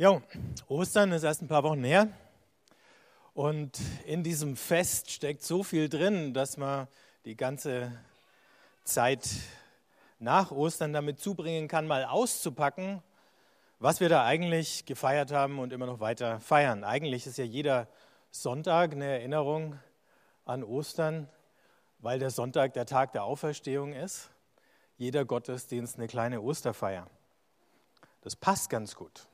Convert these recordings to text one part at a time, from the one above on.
Ja, Ostern ist erst ein paar Wochen her. Und in diesem Fest steckt so viel drin, dass man die ganze Zeit nach Ostern damit zubringen kann, mal auszupacken, was wir da eigentlich gefeiert haben und immer noch weiter feiern. Eigentlich ist ja jeder Sonntag eine Erinnerung an Ostern, weil der Sonntag der Tag der Auferstehung ist. Jeder Gottesdienst eine kleine Osterfeier. Das passt ganz gut.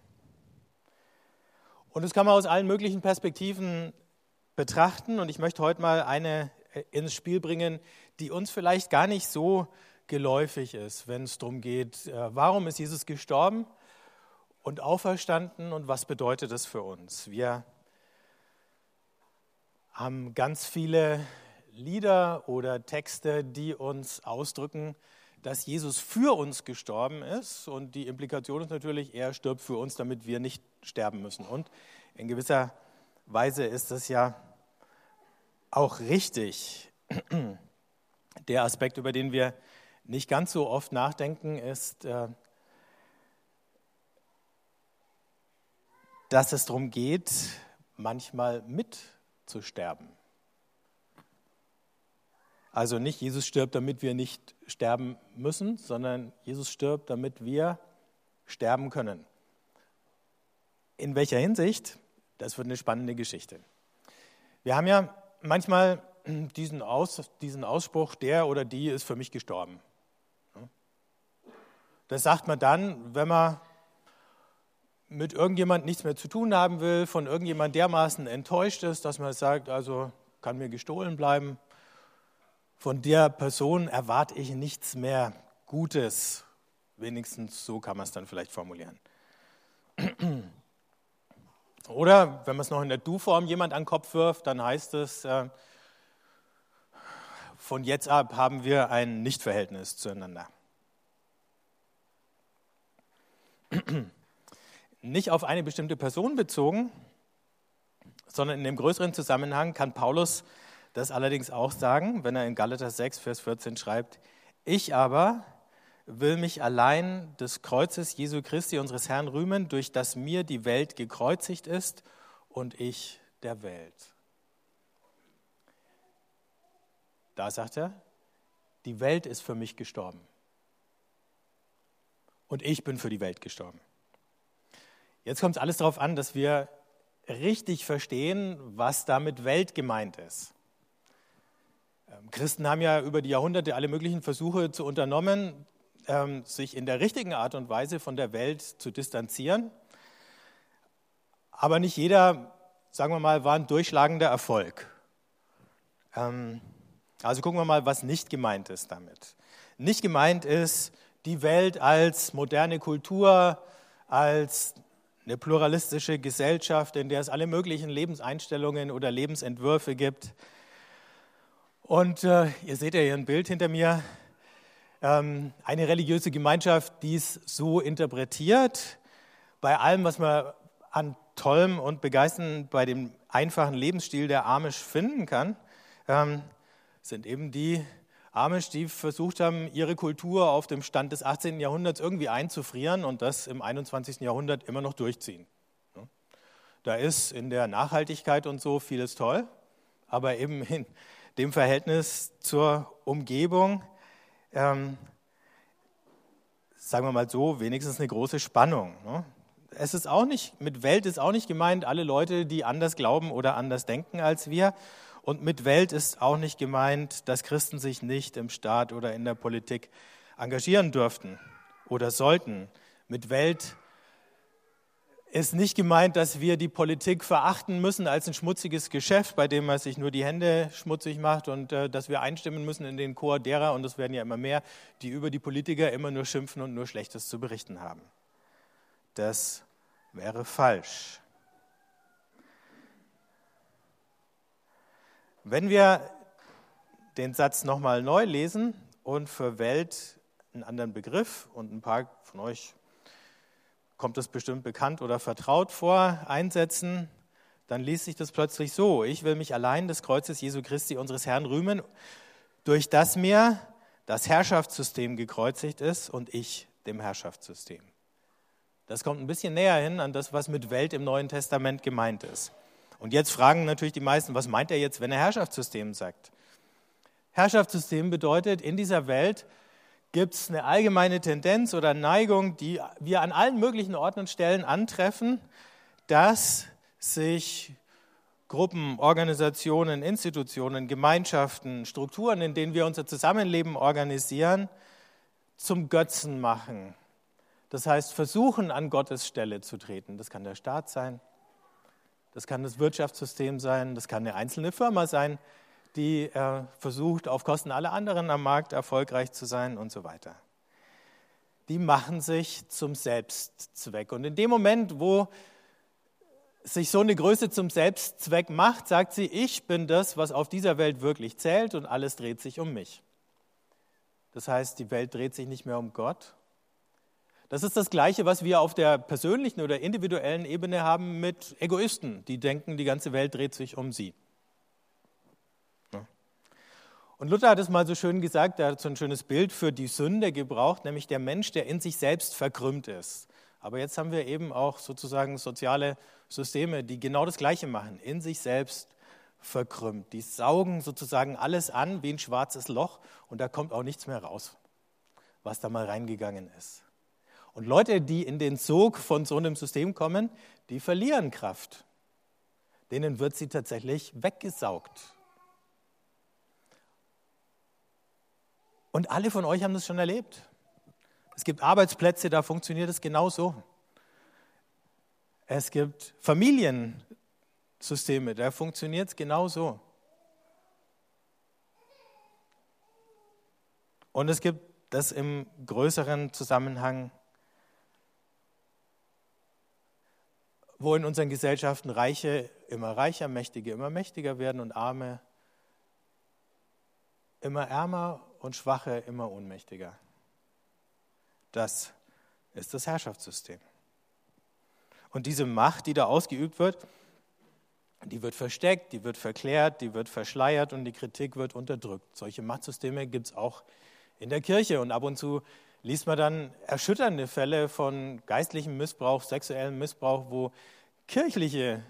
Und das kann man aus allen möglichen Perspektiven betrachten. Und ich möchte heute mal eine äh, ins Spiel bringen, die uns vielleicht gar nicht so geläufig ist, wenn es darum geht, äh, warum ist Jesus gestorben und auferstanden und was bedeutet das für uns. Wir haben ganz viele Lieder oder Texte, die uns ausdrücken, dass Jesus für uns gestorben ist. Und die Implikation ist natürlich, er stirbt für uns, damit wir nicht sterben müssen. Und in gewisser Weise ist das ja auch richtig. Der Aspekt, über den wir nicht ganz so oft nachdenken, ist, äh, dass es darum geht, manchmal mitzusterben. Also nicht Jesus stirbt, damit wir nicht sterben müssen, sondern Jesus stirbt, damit wir sterben können. In welcher Hinsicht? Das wird eine spannende Geschichte. Wir haben ja manchmal diesen, Aus, diesen Ausspruch, der oder die ist für mich gestorben. Das sagt man dann, wenn man mit irgendjemand nichts mehr zu tun haben will, von irgendjemand dermaßen enttäuscht ist, dass man sagt, also kann mir gestohlen bleiben, von der Person erwarte ich nichts mehr Gutes. Wenigstens so kann man es dann vielleicht formulieren. Oder wenn man es noch in der Du-Form jemand an den Kopf wirft, dann heißt es, äh, von jetzt ab haben wir ein Nichtverhältnis zueinander. Nicht auf eine bestimmte Person bezogen, sondern in dem größeren Zusammenhang kann Paulus das allerdings auch sagen, wenn er in Galater 6, Vers 14 schreibt, ich aber will mich allein des Kreuzes Jesu Christi, unseres Herrn, rühmen, durch das mir die Welt gekreuzigt ist und ich der Welt. Da sagt er, die Welt ist für mich gestorben. Und ich bin für die Welt gestorben. Jetzt kommt es alles darauf an, dass wir richtig verstehen, was damit Welt gemeint ist. Ähm, Christen haben ja über die Jahrhunderte alle möglichen Versuche zu unternommen, ähm, sich in der richtigen Art und Weise von der Welt zu distanzieren. Aber nicht jeder, sagen wir mal, war ein durchschlagender Erfolg. Ähm, also gucken wir mal, was nicht gemeint ist damit. Nicht gemeint ist die Welt als moderne Kultur, als eine pluralistische Gesellschaft, in der es alle möglichen Lebenseinstellungen oder Lebensentwürfe gibt, und äh, ihr seht ja hier ein Bild hinter mir. Ähm, eine religiöse Gemeinschaft, die es so interpretiert, bei allem, was man an tollem und begeisternd bei dem einfachen Lebensstil der Amish finden kann, ähm, sind eben die Amish, die versucht haben, ihre Kultur auf dem Stand des 18. Jahrhunderts irgendwie einzufrieren und das im 21. Jahrhundert immer noch durchziehen. Da ist in der Nachhaltigkeit und so vieles toll, aber eben in dem Verhältnis zur Umgebung, ähm, sagen wir mal so, wenigstens eine große Spannung. Ne? Es ist auch nicht, mit Welt ist auch nicht gemeint, alle Leute, die anders glauben oder anders denken als wir. Und mit Welt ist auch nicht gemeint, dass Christen sich nicht im Staat oder in der Politik engagieren dürften oder sollten. Mit Welt ist nicht gemeint, dass wir die Politik verachten müssen als ein schmutziges Geschäft, bei dem man sich nur die Hände schmutzig macht und äh, dass wir einstimmen müssen in den Chor derer, und es werden ja immer mehr, die über die Politiker immer nur schimpfen und nur Schlechtes zu berichten haben. Das wäre falsch. Wenn wir den Satz nochmal neu lesen und für Welt einen anderen Begriff und ein paar von euch kommt es bestimmt bekannt oder vertraut vor, einsetzen, dann liest sich das plötzlich so. Ich will mich allein des Kreuzes Jesu Christi, unseres Herrn, rühmen, durch das mir das Herrschaftssystem gekreuzigt ist und ich dem Herrschaftssystem. Das kommt ein bisschen näher hin an das, was mit Welt im Neuen Testament gemeint ist. Und jetzt fragen natürlich die meisten, was meint er jetzt, wenn er Herrschaftssystem sagt? Herrschaftssystem bedeutet, in dieser Welt gibt es eine allgemeine Tendenz oder Neigung, die wir an allen möglichen Orten und Stellen antreffen, dass sich Gruppen, Organisationen, Institutionen, Gemeinschaften, Strukturen, in denen wir unser Zusammenleben organisieren, zum Götzen machen. Das heißt, versuchen an Gottes Stelle zu treten. Das kann der Staat sein, das kann das Wirtschaftssystem sein, das kann eine einzelne Firma sein, die äh, versucht, auf Kosten aller anderen am Markt erfolgreich zu sein und so weiter. Die machen sich zum Selbstzweck. Und in dem Moment, wo sich so eine Größe zum Selbstzweck macht, sagt sie, ich bin das, was auf dieser Welt wirklich zählt und alles dreht sich um mich. Das heißt, die Welt dreht sich nicht mehr um Gott. Das ist das Gleiche, was wir auf der persönlichen oder individuellen Ebene haben mit Egoisten, die denken, die ganze Welt dreht sich um sie. Und Luther hat es mal so schön gesagt, er hat so ein schönes Bild für die Sünde gebraucht, nämlich der Mensch, der in sich selbst verkrümmt ist. Aber jetzt haben wir eben auch sozusagen soziale Systeme, die genau das Gleiche machen, in sich selbst verkrümmt. Die saugen sozusagen alles an wie ein schwarzes Loch und da kommt auch nichts mehr raus, was da mal reingegangen ist. Und Leute, die in den Sog von so einem System kommen, die verlieren Kraft. Denen wird sie tatsächlich weggesaugt. Und alle von euch haben das schon erlebt. Es gibt Arbeitsplätze, da funktioniert es genauso. Es gibt Familiensysteme, da funktioniert es genauso. Und es gibt das im größeren Zusammenhang, wo in unseren Gesellschaften Reiche immer reicher, Mächtige immer mächtiger werden und Arme immer ärmer und Schwache immer ohnmächtiger. Das ist das Herrschaftssystem. Und diese Macht, die da ausgeübt wird, die wird versteckt, die wird verklärt, die wird verschleiert und die Kritik wird unterdrückt. Solche Machtsysteme gibt es auch in der Kirche und ab und zu liest man dann erschütternde Fälle von geistlichem Missbrauch, sexuellem Missbrauch, wo kirchliche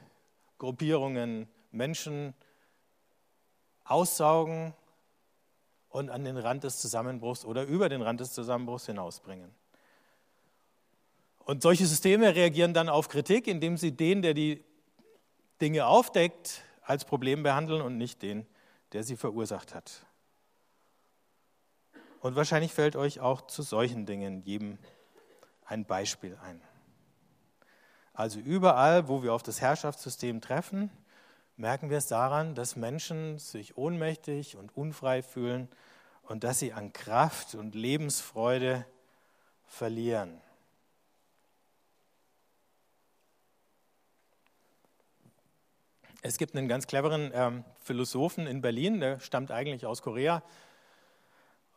Gruppierungen Menschen aussaugen und an den Rand des Zusammenbruchs oder über den Rand des Zusammenbruchs hinausbringen. Und solche Systeme reagieren dann auf Kritik, indem sie den, der die Dinge aufdeckt, als Problem behandeln und nicht den, der sie verursacht hat. Und wahrscheinlich fällt euch auch zu solchen Dingen jedem ein Beispiel ein. Also überall, wo wir auf das Herrschaftssystem treffen, merken wir es daran, dass Menschen sich ohnmächtig und unfrei fühlen und dass sie an Kraft und Lebensfreude verlieren. Es gibt einen ganz cleveren ähm, Philosophen in Berlin, der stammt eigentlich aus Korea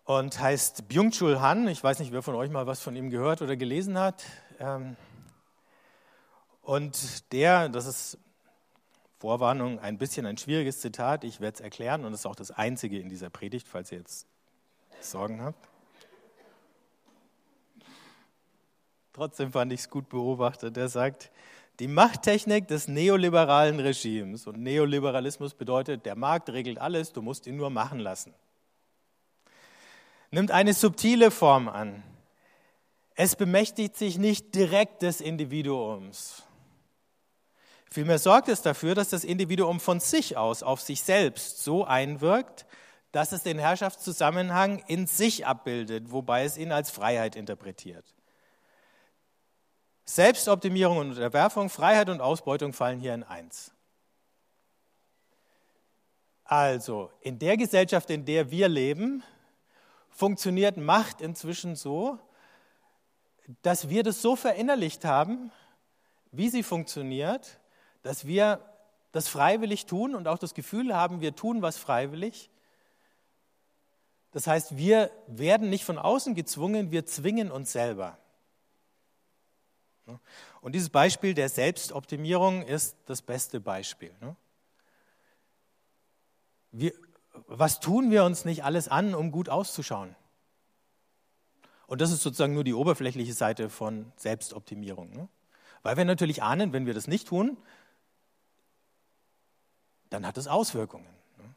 und heißt Byung-Chul Han. Ich weiß nicht, wer von euch mal was von ihm gehört oder gelesen hat. Ähm, und der, das ist Vorwarnung, ein bisschen ein schwieriges Zitat, ich werde es erklären und es ist auch das einzige in dieser Predigt, falls ihr jetzt Sorgen habt. Trotzdem fand ich es gut beobachtet. Er sagt, die Machttechnik des neoliberalen Regimes. Und Neoliberalismus bedeutet, der Markt regelt alles, du musst ihn nur machen lassen. Nimmt eine subtile Form an. Es bemächtigt sich nicht direkt des Individuums. Vielmehr sorgt es dafür, dass das Individuum von sich aus auf sich selbst so einwirkt, dass es den Herrschaftszusammenhang in sich abbildet, wobei es ihn als Freiheit interpretiert. Selbstoptimierung und Unterwerfung, Freiheit und Ausbeutung fallen hier in eins. Also, in der Gesellschaft, in der wir leben, funktioniert Macht inzwischen so, dass wir das so verinnerlicht haben, wie sie funktioniert, dass wir das freiwillig tun und auch das Gefühl haben, wir tun was freiwillig. Das heißt, wir werden nicht von außen gezwungen, wir zwingen uns selber. Und dieses Beispiel der Selbstoptimierung ist das beste Beispiel. Ne? Wir, was tun wir uns nicht alles an, um gut auszuschauen? Und das ist sozusagen nur die oberflächliche Seite von Selbstoptimierung. Ne? Weil wir natürlich ahnen, wenn wir das nicht tun, dann hat es Auswirkungen. Ne?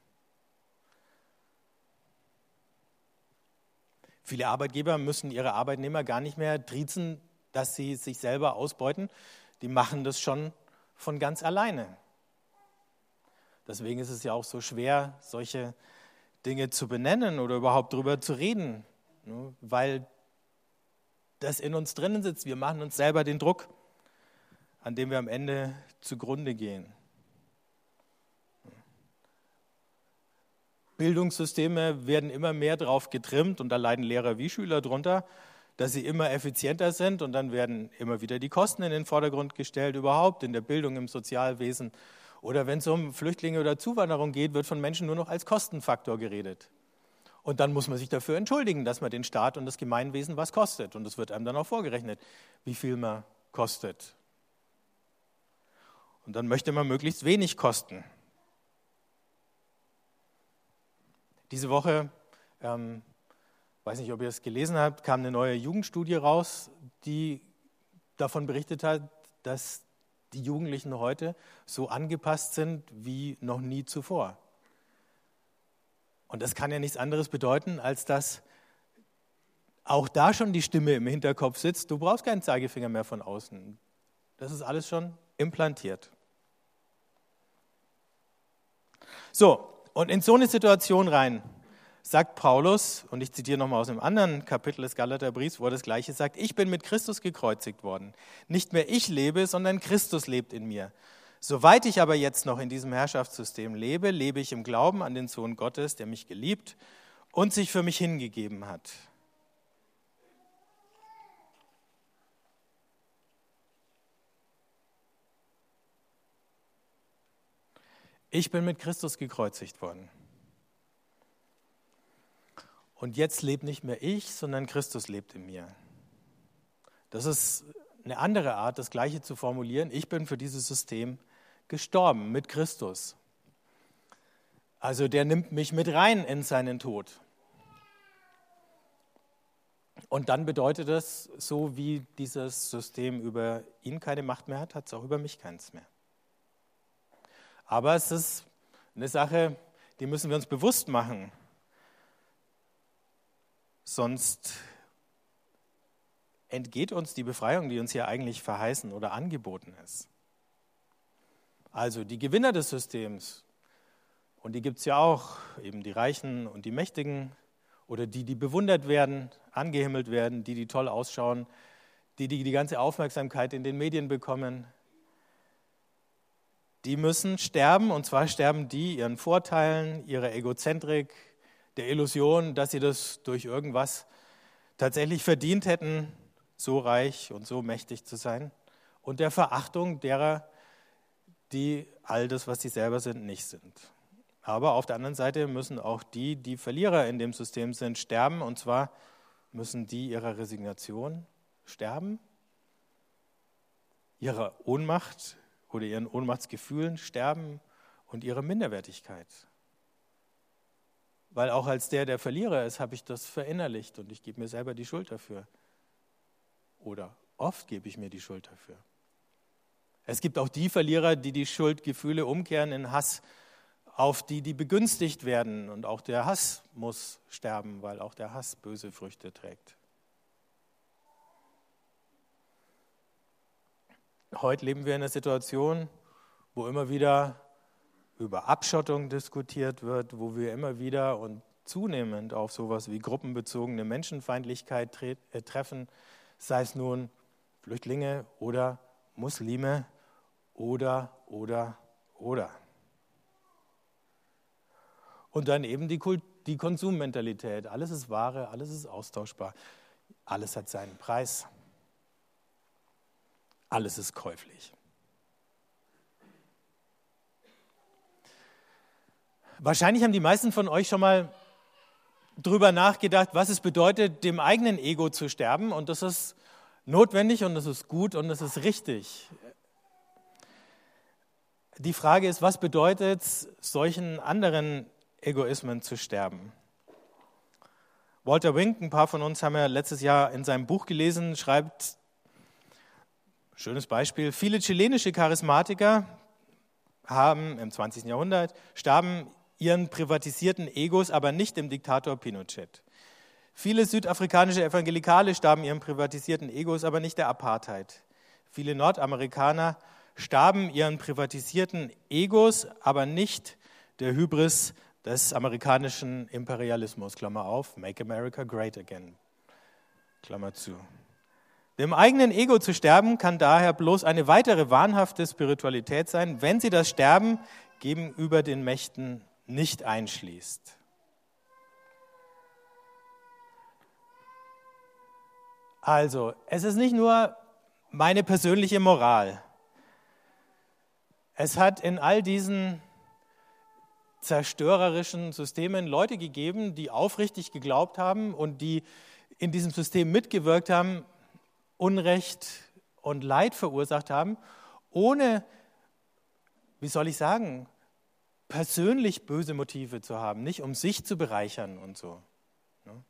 Viele Arbeitgeber müssen ihre Arbeitnehmer gar nicht mehr triezen, dass sie sich selber ausbeuten. Die machen das schon von ganz alleine. Deswegen ist es ja auch so schwer, solche Dinge zu benennen oder überhaupt darüber zu reden, ne? weil das in uns drinnen sitzt. Wir machen uns selber den Druck, an dem wir am Ende zugrunde gehen. Bildungssysteme werden immer mehr darauf getrimmt und da leiden Lehrer wie Schüler drunter, dass sie immer effizienter sind und dann werden immer wieder die Kosten in den Vordergrund gestellt, überhaupt in der Bildung, im Sozialwesen. Oder wenn es um Flüchtlinge oder Zuwanderung geht, wird von Menschen nur noch als Kostenfaktor geredet. Und dann muss man sich dafür entschuldigen, dass man den Staat und das Gemeinwesen was kostet. Und es wird einem dann auch vorgerechnet, wie viel man kostet. Und dann möchte man möglichst wenig kosten. Diese Woche, ähm, weiß nicht, ob ihr es gelesen habt, kam eine neue Jugendstudie raus, die davon berichtet hat, dass die Jugendlichen heute so angepasst sind wie noch nie zuvor. Und das kann ja nichts anderes bedeuten, als dass auch da schon die Stimme im Hinterkopf sitzt, du brauchst keinen Zeigefinger mehr von außen. Das ist alles schon implantiert. So, und in so eine Situation rein sagt Paulus, und ich zitiere nochmal aus einem anderen Kapitel des Galaterbriefs, wo er das Gleiche sagt, ich bin mit Christus gekreuzigt worden. Nicht mehr ich lebe, sondern Christus lebt in mir. Soweit ich aber jetzt noch in diesem Herrschaftssystem lebe, lebe ich im Glauben an den Sohn Gottes, der mich geliebt und sich für mich hingegeben hat. Ich bin mit Christus gekreuzigt worden. Und jetzt lebt nicht mehr ich, sondern Christus lebt in mir. Das ist eine andere Art, das Gleiche zu formulieren. Ich bin für dieses System gestorben mit Christus. Also der nimmt mich mit rein in seinen Tod. Und dann bedeutet das, so wie dieses System über ihn keine Macht mehr hat, hat es auch über mich keins mehr. Aber es ist eine Sache, die müssen wir uns bewusst machen. Sonst entgeht uns die Befreiung, die uns hier eigentlich verheißen oder angeboten ist. Also die Gewinner des Systems, und die gibt es ja auch, eben die Reichen und die Mächtigen oder die, die bewundert werden, angehimmelt werden, die, die toll ausschauen, die, die die ganze Aufmerksamkeit in den Medien bekommen, die müssen sterben, und zwar sterben die ihren Vorteilen, ihrer Egozentrik, der Illusion, dass sie das durch irgendwas tatsächlich verdient hätten, so reich und so mächtig zu sein, und der Verachtung derer, die all das, was sie selber sind, nicht sind. Aber auf der anderen Seite müssen auch die, die Verlierer in dem System sind, sterben, und zwar müssen die ihrer Resignation sterben, ihrer Ohnmacht oder ihren Ohnmachtsgefühlen sterben und ihre Minderwertigkeit. Weil auch als der, der Verlierer ist, habe ich das verinnerlicht und ich gebe mir selber die Schuld dafür. Oder oft gebe ich mir die Schuld dafür. Es gibt auch die Verlierer, die die Schuldgefühle umkehren in Hass auf die, die begünstigt werden. Und auch der Hass muss sterben, weil auch der Hass böse Früchte trägt. Heute leben wir in einer Situation, wo immer wieder über Abschottung diskutiert wird, wo wir immer wieder und zunehmend auf sowas wie gruppenbezogene Menschenfeindlichkeit tre äh, treffen, sei es nun Flüchtlinge oder Muslime oder, oder, oder. Und dann eben die, Kult die Konsummentalität. Alles ist Ware, alles ist austauschbar, alles hat seinen Preis alles ist käuflich. Wahrscheinlich haben die meisten von euch schon mal drüber nachgedacht, was es bedeutet, dem eigenen Ego zu sterben. Und das ist notwendig und das ist gut und das ist richtig. Die Frage ist, was bedeutet es, solchen anderen Egoismen zu sterben? Walter Wink, ein paar von uns haben ja letztes Jahr in seinem Buch gelesen, schreibt, schönes Beispiel, viele chilenische Charismatiker haben im 20. Jahrhundert, starben ihren privatisierten Egos, aber nicht dem Diktator Pinochet. Viele südafrikanische Evangelikale starben ihren privatisierten Egos, aber nicht der Apartheid. Viele Nordamerikaner starben ihren privatisierten Egos, aber nicht der Hybris des amerikanischen Imperialismus, Klammer auf, Make America Great Again, Klammer zu. Dem eigenen Ego zu sterben kann daher bloß eine weitere wahnhafte Spiritualität sein, wenn sie das Sterben gegenüber den Mächten nicht einschließt. Also, es ist nicht nur meine persönliche Moral. Es hat in all diesen zerstörerischen Systemen Leute gegeben, die aufrichtig geglaubt haben und die in diesem System mitgewirkt haben, Unrecht und Leid verursacht haben, ohne, wie soll ich sagen, persönlich böse Motive zu haben, nicht um sich zu bereichern und so. Ne?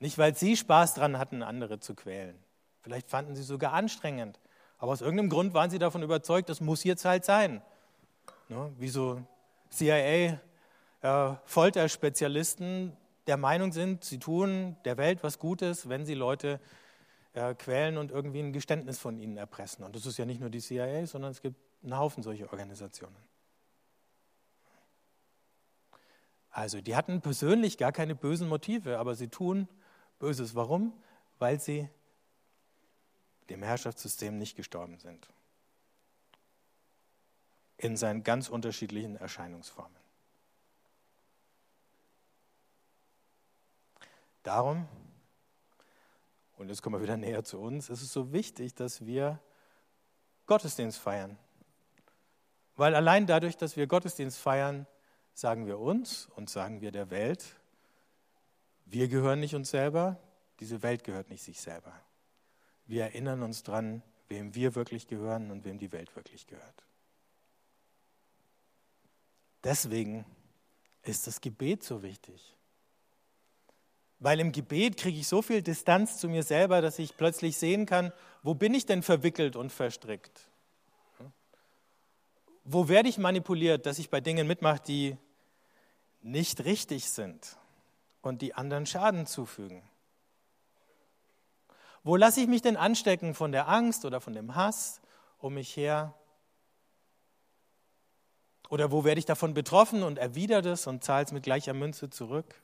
Nicht, weil sie Spaß dran hatten, andere zu quälen. Vielleicht fanden sie sogar anstrengend. Aber aus irgendeinem Grund waren sie davon überzeugt, das muss jetzt halt sein. Ne? Wie so CIA-Folterspezialisten äh, der Meinung sind, sie tun der Welt was Gutes, wenn sie Leute quälen und irgendwie ein Geständnis von ihnen erpressen. Und das ist ja nicht nur die CIA, sondern es gibt einen Haufen solcher Organisationen. Also, die hatten persönlich gar keine bösen Motive, aber sie tun Böses. Warum? Weil sie dem Herrschaftssystem nicht gestorben sind in seinen ganz unterschiedlichen Erscheinungsformen. Darum, und jetzt kommen wir wieder näher zu uns, ist es so wichtig, dass wir Gottesdienst feiern. Weil allein dadurch, dass wir Gottesdienst feiern, sagen wir uns und sagen wir der Welt, wir gehören nicht uns selber, diese Welt gehört nicht sich selber. Wir erinnern uns daran, wem wir wirklich gehören und wem die Welt wirklich gehört. Deswegen ist das Gebet so wichtig. Weil im Gebet kriege ich so viel Distanz zu mir selber, dass ich plötzlich sehen kann, wo bin ich denn verwickelt und verstrickt? Wo werde ich manipuliert, dass ich bei Dingen mitmache, die nicht richtig sind und die anderen Schaden zufügen? Wo lasse ich mich denn anstecken von der Angst oder von dem Hass um mich her? Oder wo werde ich davon betroffen und erwidere es und zahle es mit gleicher Münze zurück?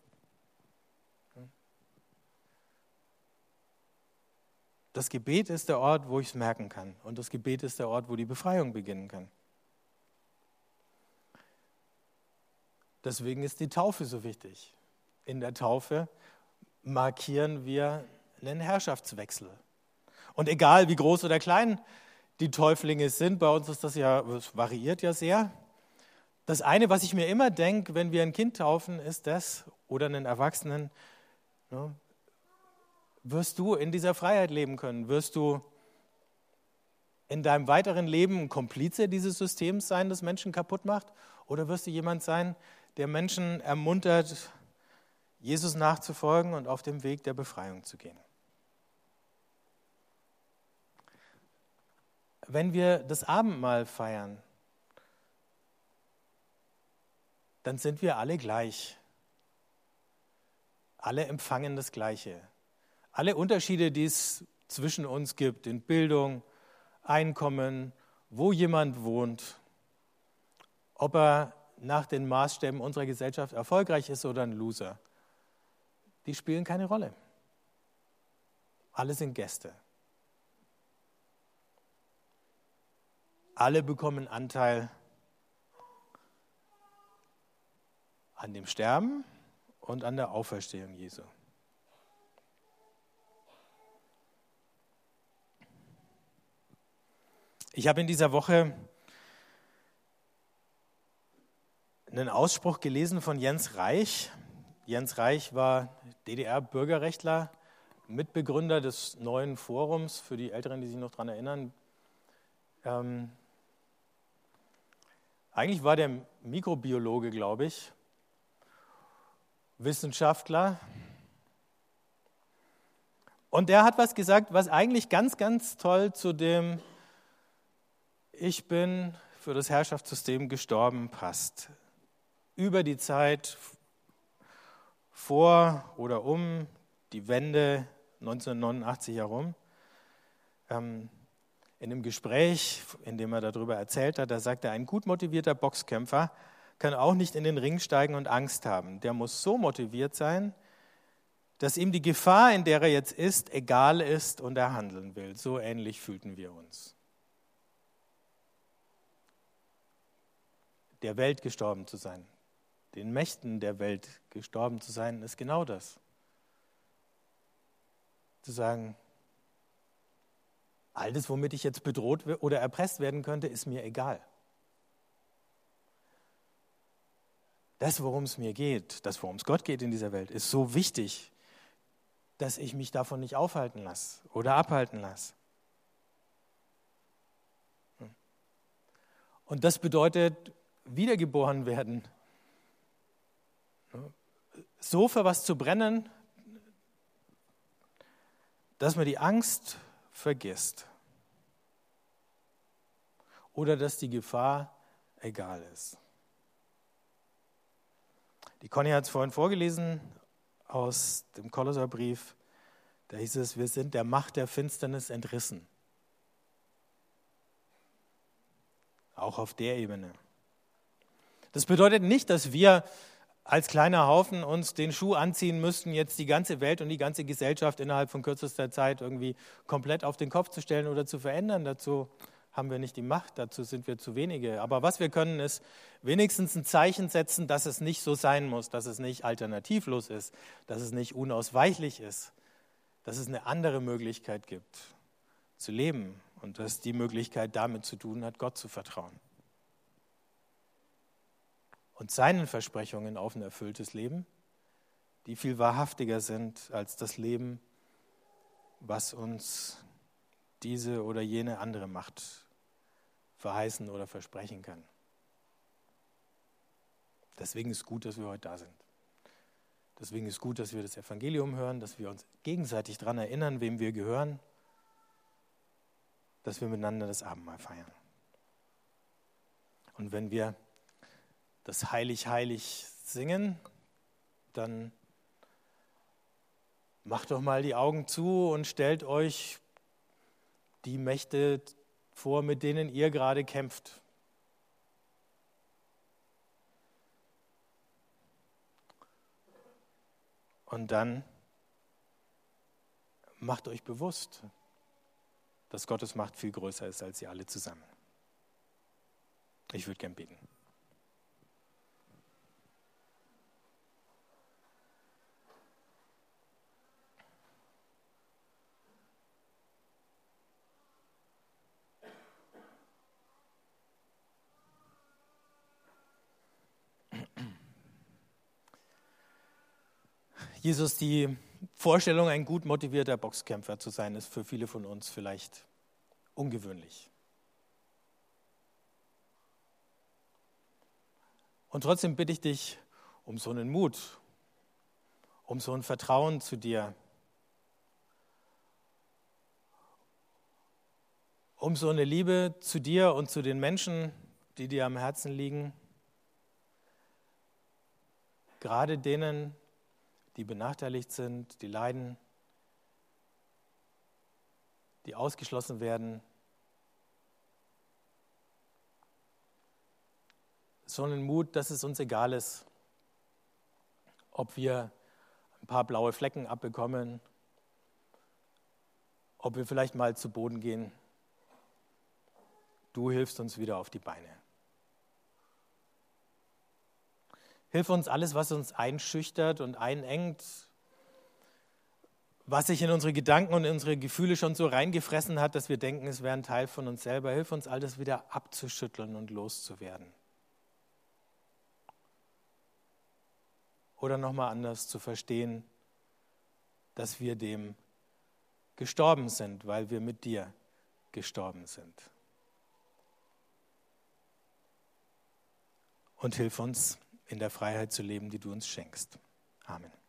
Das Gebet ist der Ort, wo ich es merken kann. Und das Gebet ist der Ort, wo die Befreiung beginnen kann. Deswegen ist die Taufe so wichtig. In der Taufe markieren wir einen Herrschaftswechsel. Und egal wie groß oder klein die Täuflinge sind, bei uns ist das ja, es variiert ja sehr. Das eine, was ich mir immer denke, wenn wir ein Kind taufen, ist das, oder einen Erwachsenen, ne, wirst du in dieser Freiheit leben können? Wirst du in deinem weiteren Leben ein Komplize dieses Systems sein, das Menschen kaputt macht? Oder wirst du jemand sein, der Menschen ermuntert, Jesus nachzufolgen und auf dem Weg der Befreiung zu gehen? Wenn wir das Abendmahl feiern, dann sind wir alle gleich. Alle empfangen das Gleiche. Alle Unterschiede, die es zwischen uns gibt, in Bildung, Einkommen, wo jemand wohnt, ob er nach den Maßstäben unserer Gesellschaft erfolgreich ist oder ein Loser, die spielen keine Rolle. Alle sind Gäste. Alle bekommen Anteil an dem Sterben und an der Auferstehung Jesu. Ich habe in dieser Woche einen Ausspruch gelesen von Jens Reich. Jens Reich war DDR-Bürgerrechtler, Mitbegründer des neuen Forums, für die Älteren, die sich noch daran erinnern. Ähm, eigentlich war der Mikrobiologe, glaube ich, Wissenschaftler, Und der hat was gesagt, was eigentlich ganz, ganz toll zu dem Ich bin für das Herrschaftssystem gestorben passt. Über die Zeit vor oder um die Wende 1989 herum. Ähm, in einem Gespräch, in dem er darüber erzählt hat, da sagt er, ein gut motivierter Boxkämpfer kann auch nicht in den Ring steigen und Angst haben. Der muss so motiviert sein, dass ihm die Gefahr, in der er jetzt ist, egal ist und er handeln will. So ähnlich fühlten wir uns. Der Welt gestorben zu sein, den Mächten der Welt gestorben zu sein, ist genau das. Zu sagen, alles, womit ich jetzt bedroht oder erpresst werden könnte, ist mir egal. Das, worum es mir geht, das, worum es Gott geht in dieser Welt, ist so wichtig, dass ich mich davon nicht aufhalten lasse oder abhalten lasse. Und das bedeutet wiedergeboren werden. So für was zu brennen, dass man die Angst vergisst. Oder dass die Gefahr egal ist. Die Conny hat es vorhin vorgelesen aus dem Kolosserbrief. Da hieß es, wir sind der Macht der Finsternis entrissen. Auch auf der Ebene. Das bedeutet nicht, dass wir als kleiner Haufen uns den Schuh anziehen müssten, jetzt die ganze Welt und die ganze Gesellschaft innerhalb von kürzester Zeit irgendwie komplett auf den Kopf zu stellen oder zu verändern. Dazu haben wir nicht die Macht, dazu sind wir zu wenige. Aber was wir können, ist wenigstens ein Zeichen setzen, dass es nicht so sein muss, dass es nicht alternativlos ist, dass es nicht unausweichlich ist, dass es eine andere Möglichkeit gibt zu leben und dass die Möglichkeit damit zu tun hat, Gott zu vertrauen. Und seinen Versprechungen auf ein erfülltes Leben, die viel wahrhaftiger sind als das Leben, was uns diese oder jene andere Macht verheißen oder versprechen kann. Deswegen ist gut, dass wir heute da sind. Deswegen ist gut, dass wir das Evangelium hören, dass wir uns gegenseitig daran erinnern, wem wir gehören, dass wir miteinander das Abendmahl feiern. Und wenn wir das Heilig, Heilig singen, dann macht doch mal die Augen zu und stellt euch die Mächte vor, mit denen ihr gerade kämpft. Und dann macht euch bewusst, dass Gottes Macht viel größer ist als ihr alle zusammen. Ich würde gern beten. Jesus, die Vorstellung, ein gut motivierter Boxkämpfer zu sein, ist für viele von uns vielleicht ungewöhnlich. Und trotzdem bitte ich dich um so einen Mut, um so ein Vertrauen zu dir, um so eine Liebe zu dir und zu den Menschen, die dir am Herzen liegen, gerade denen, die benachteiligt sind, die leiden, die ausgeschlossen werden. So einen Mut, dass es uns egal ist, ob wir ein paar blaue Flecken abbekommen, ob wir vielleicht mal zu Boden gehen. Du hilfst uns wieder auf die Beine. Hilf uns alles, was uns einschüchtert und einengt, was sich in unsere Gedanken und in unsere Gefühle schon so reingefressen hat, dass wir denken, es wäre ein Teil von uns selber. Hilf uns, alles wieder abzuschütteln und loszuwerden. Oder nochmal anders zu verstehen, dass wir dem gestorben sind, weil wir mit dir gestorben sind. Und hilf uns, in der Freiheit zu leben, die du uns schenkst. Amen.